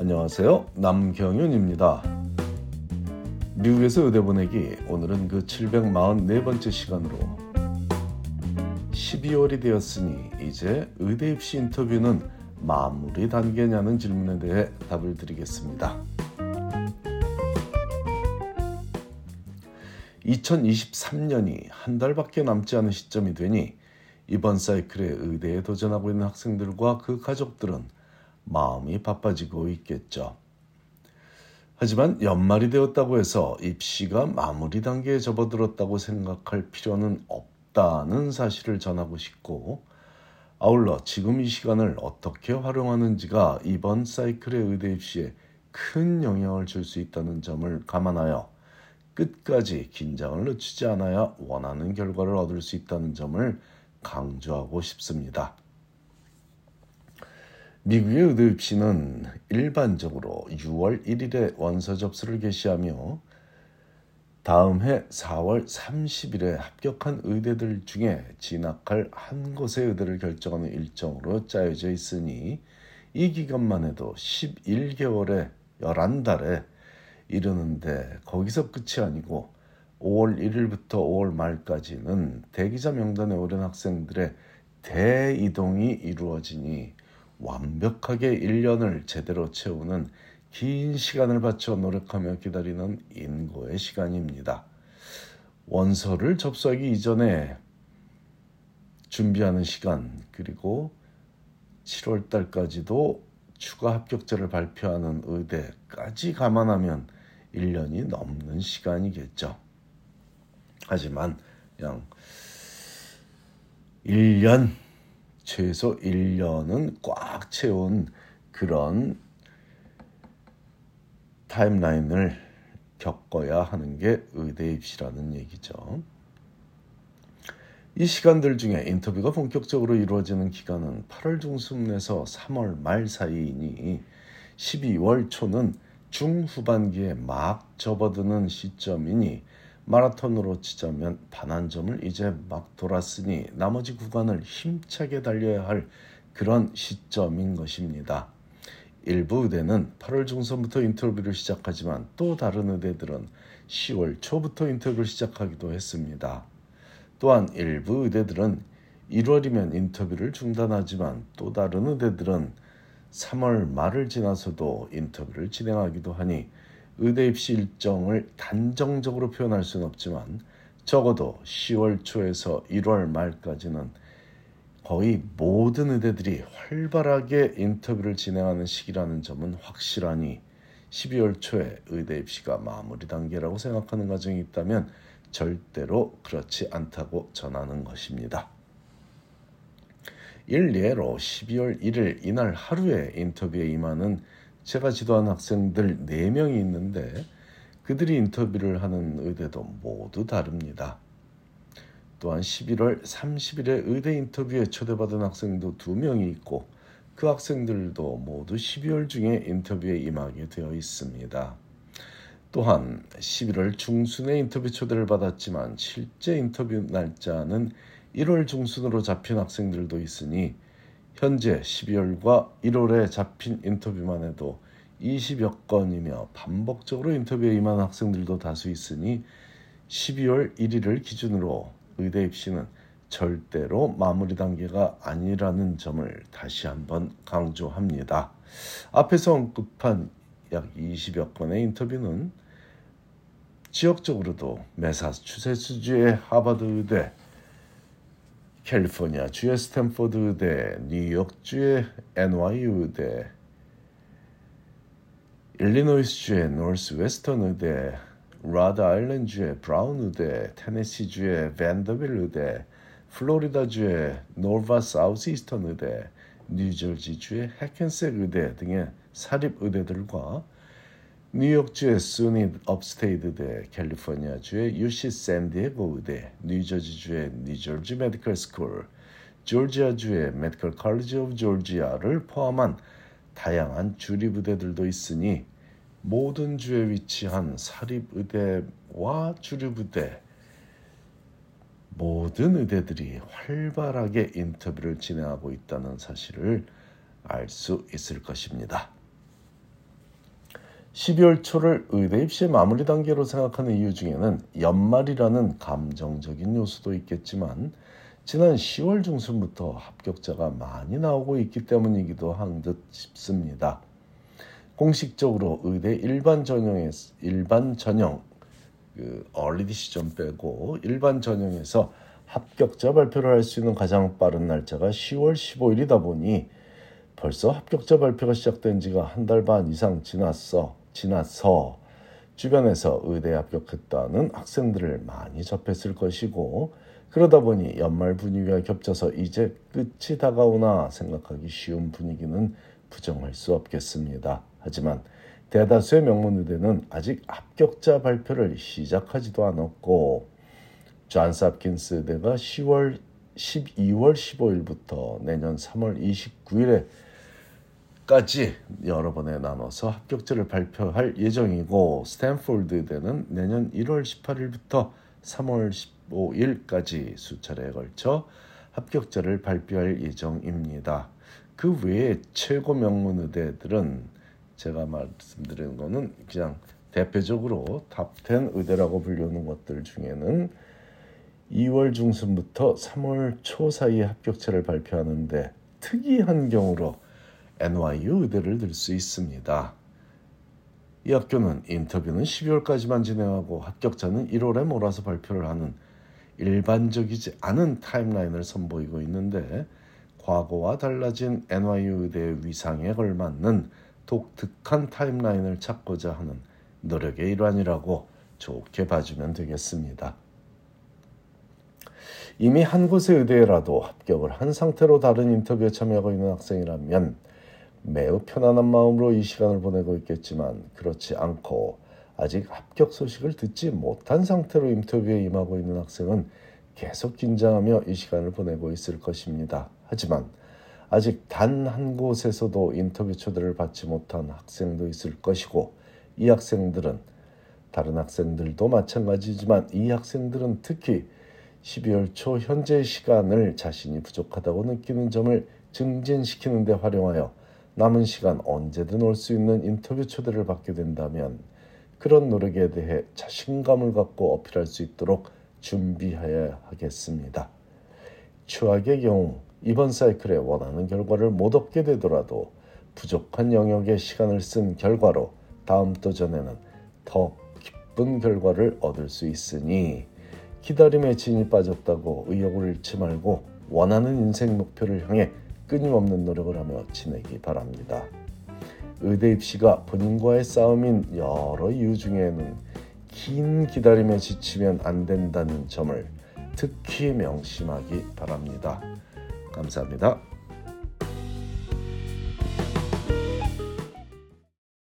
안녕하세요. 남경윤입니다. 미국에서 의대 보내기 오늘은 그 744번째 시간으로 12월이 되었으니 이제 의대 입시 인터뷰는 마무리 단계냐는 질문에 대해 답을 드리겠습니다. 2023년이 한 달밖에 남지 않은 시점이 되니 이번 사이클에 의대에 도전하고 있는 학생들과 그 가족들은 마음이 바빠지고 있겠죠. 하지만 연말이 되었다고 해서 입시가 마무리 단계에 접어들었다고 생각할 필요는 없다는 사실을 전하고 싶고 아울러 지금 이 시간을 어떻게 활용하는지가 이번 사이클의 의대 입시에 큰 영향을 줄 수 있다는 점을 감안하여 끝까지 긴장을 늦추지 않아야 원하는 결과를 얻을 수 있다는 점을 강조하고 싶습니다. 미국의 의대 입시는 일반적으로 6월 1일에 원서 접수를 개시하며 다음 해 4월 30일에 합격한 의대들 중에 진학할 한 곳의 의대를 결정하는 일정으로 짜여져 있으니 이 기간만 해도 11개월에 11달에 이르는데 거기서 끝이 아니고 5월 1일부터 5월 말까지는 대기자 명단에 오른 학생들의 대이동이 이루어지니 완벽하게 1년을 제대로 채우는 긴 시간을 바쳐 노력하며 기다리는 인고의 시간입니다. 원서를 접수하기 이전에 준비하는 시간 그리고 7월 달까지도 추가 합격자를 발표하는 의대까지 감안하면 1년이 넘는 시간이겠죠. 하지만 그냥 1년 최소 1년은 꽉 채운 그런 타임라인을 겪어야 하는 게 의대 입시라는 얘기죠. 이 시간들 중에 인터뷰가 본격적으로 이루어지는 기간은 8월 중순에서 3월 말 사이이니 12월 초는 중후반기에 막 접어드는 시점이니 마라톤으로 치자면 반환점을 이제 막 돌았으니 나머지 구간을 힘차게 달려야 할 그런 시점인 것입니다. 일부 의대는 8월 중순부터 인터뷰를 시작하지만 또 다른 의대들은 10월 초부터 인터뷰를 시작하기도 했습니다. 또한 일부 의대들은 1월이면 인터뷰를 중단하지만 또 다른 의대들은 3월 말을 지나서도 인터뷰를 진행하기도 하니 의대 입시 일정을 단정적으로 표현할 수는 없지만 적어도 10월 초에서 1월 말까지는 거의 모든 의대들이 활발하게 인터뷰를 진행하는 시기라는 점은 확실하니 12월 초에 의대 입시가 마무리 단계라고 생각하는 과정이 있다면 절대로 그렇지 않다고 전하는 것입니다. 일례로 12월 1일 이날 하루에 인터뷰에 임하는 제가 지도한 학생들 4명이 있는데 그들이 인터뷰를 하는 의대도 모두 다릅니다. 또한 11월 30일에 의대 인터뷰에 초대받은 학생도 2명이 있고 그 학생들도 모두 12월 중에 인터뷰에 임하게 되어 있습니다. 또한 11월 중순에 인터뷰 초대를 받았지만 실제 인터뷰 날짜는 1월 중순으로 잡힌 학생들도 있으니 현재 12월과 1월에 잡힌 인터뷰만 해도 20여 건이며 반복적으로 인터뷰에 임한 학생들도 다수 있으니 12월 1일을 기준으로 의대 입시는 절대로 마무리 단계가 아니라는 점을 다시 한번 강조합니다. 앞에서 언급한 약 20여 건의 인터뷰는 지역적으로도 메사추세츠주의 하버드 의대, 캘리포니아 주의 스탠포드 의대, 뉴욕 주의 NYU 의대, 일리노이스 주의 노스 웨스턴 의대, 라드 아일랜드 주의 브라운 의대, 테네시 주의 밴더빌트 의대, 플로리다 주의 노바 사우스 이스턴 의대, 뉴저지 주의 해켄색 의대 등의 사립 의대들과 뉴욕주의 수니 업스테이드 의대, 캘리포니아주의 UC 샌디에고 의대, 뉴저지주의 뉴저지 메디컬 스쿨, 조지아주의 메디컬 칼리지 오브 조지아를 포함한 다양한 주립의대들도 있으니 모든 주에 위치한 사립의대와 주립의대 모든 의대들이 활발하게 인터뷰를 진행하고 있다는 사실을 알 수 있을 것입니다. 12월 초를 의대 입시의 마무리 단계로 생각하는 이유 중에는 연말이라는 감정적인 요소도 있겠지만 지난 10월 중순부터 합격자가 많이 나오고 있기 때문이기도 한 듯 싶습니다. 공식적으로 의대 일반 전형에 일반 전형 그 얼리디 시점 빼고 일반 전형에서 합격자 발표를 할 수 있는 가장 빠른 날짜가 10월 15일이다 보니 벌써 합격자 발표가 시작된 지가 한 달 반 이상 지났어. 지나서 주변에서 의대에 합격했다는 학생들을 많이 접했을 것이고 그러다 보니 연말 분위기가 겹쳐서 이제 끝이 다가오나 생각하기 쉬운 분위기는 부정할 수 없겠습니다. 하지만 대다수의 명문의대는 아직 합격자 발표를 시작하지도 않았고 존스 홉킨스 의대가 10월 12월 15일부터 내년 3월 29일에 까지 여러 번에 나눠서 합격자를 발표할 예정이고 스탠포드 의대는 내년 1월 18일부터 3월 15일까지 수차례에 걸쳐 합격자를 발표할 예정입니다. 그 외에 최고 명문 의대들은 제가 말씀드리는 거는 그냥 대표적으로 탑10 의대라고 불리는 것들 중에는 2월 중순부터 3월 초 사이에 합격자를 발표하는데 특이한 경우로 NYU 의대를 들 수 있습니다. 이 학교는 인터뷰는 12월까지만 진행하고 합격자는 1월에 몰아서 발표를 하는 일반적이지 않은 timeline을 선보이고 있는데 과거와 달라진 NYU 의대의 위상에 걸맞는 독특한 타임라인을 찾고자 하는 노력의 일환이라고 좋게 봐주면 되겠습니다. 이미 한 곳의 의대라도 합격을 한 상태로 다른 인터뷰에 참여하고 있는 학생이라면 매우 편안한 마음으로 이 시간을 보내고 있겠지만 그렇지 않고 아직 합격 소식을 듣지 못한 상태로 인터뷰에 임하고 있는 학생은 계속 긴장하며 이 시간을 보내고 있을 것입니다. 하지만 아직 단 한 곳에서도 인터뷰 초대를 받지 못한 학생도 있을 것이고 이 학생들은 다른 학생들도 마찬가지지만 이 학생들은 특히 12월 초 현재 시간을 자신이 부족하다고 느끼는 점을 증진시키는 데 활용하여 남은 시간 언제든 올 수 있는 인터뷰 초대를 받게 된다면 그런 노력에 대해 자신감을 갖고 어필할 수 있도록 준비해야 하겠습니다. 추악의 경우 이번 사이클에 원하는 결과를 못 얻게 되더라도 부족한 영역에 시간을 쓴 결과로 다음 도전에는 더 기쁜 결과를 얻을 수 있으니 기다림에 진이 빠졌다고 의욕을 잃지 말고 원하는 인생 목표를 향해 끊임없는 노력을 하며 지내기 바랍니다. 의대 입시가 본인과의 싸움인 여러 이유 중에는 긴 기다림에 지치면 안 된다는 점을 특히 명심하기 바랍니다. 감사합니다.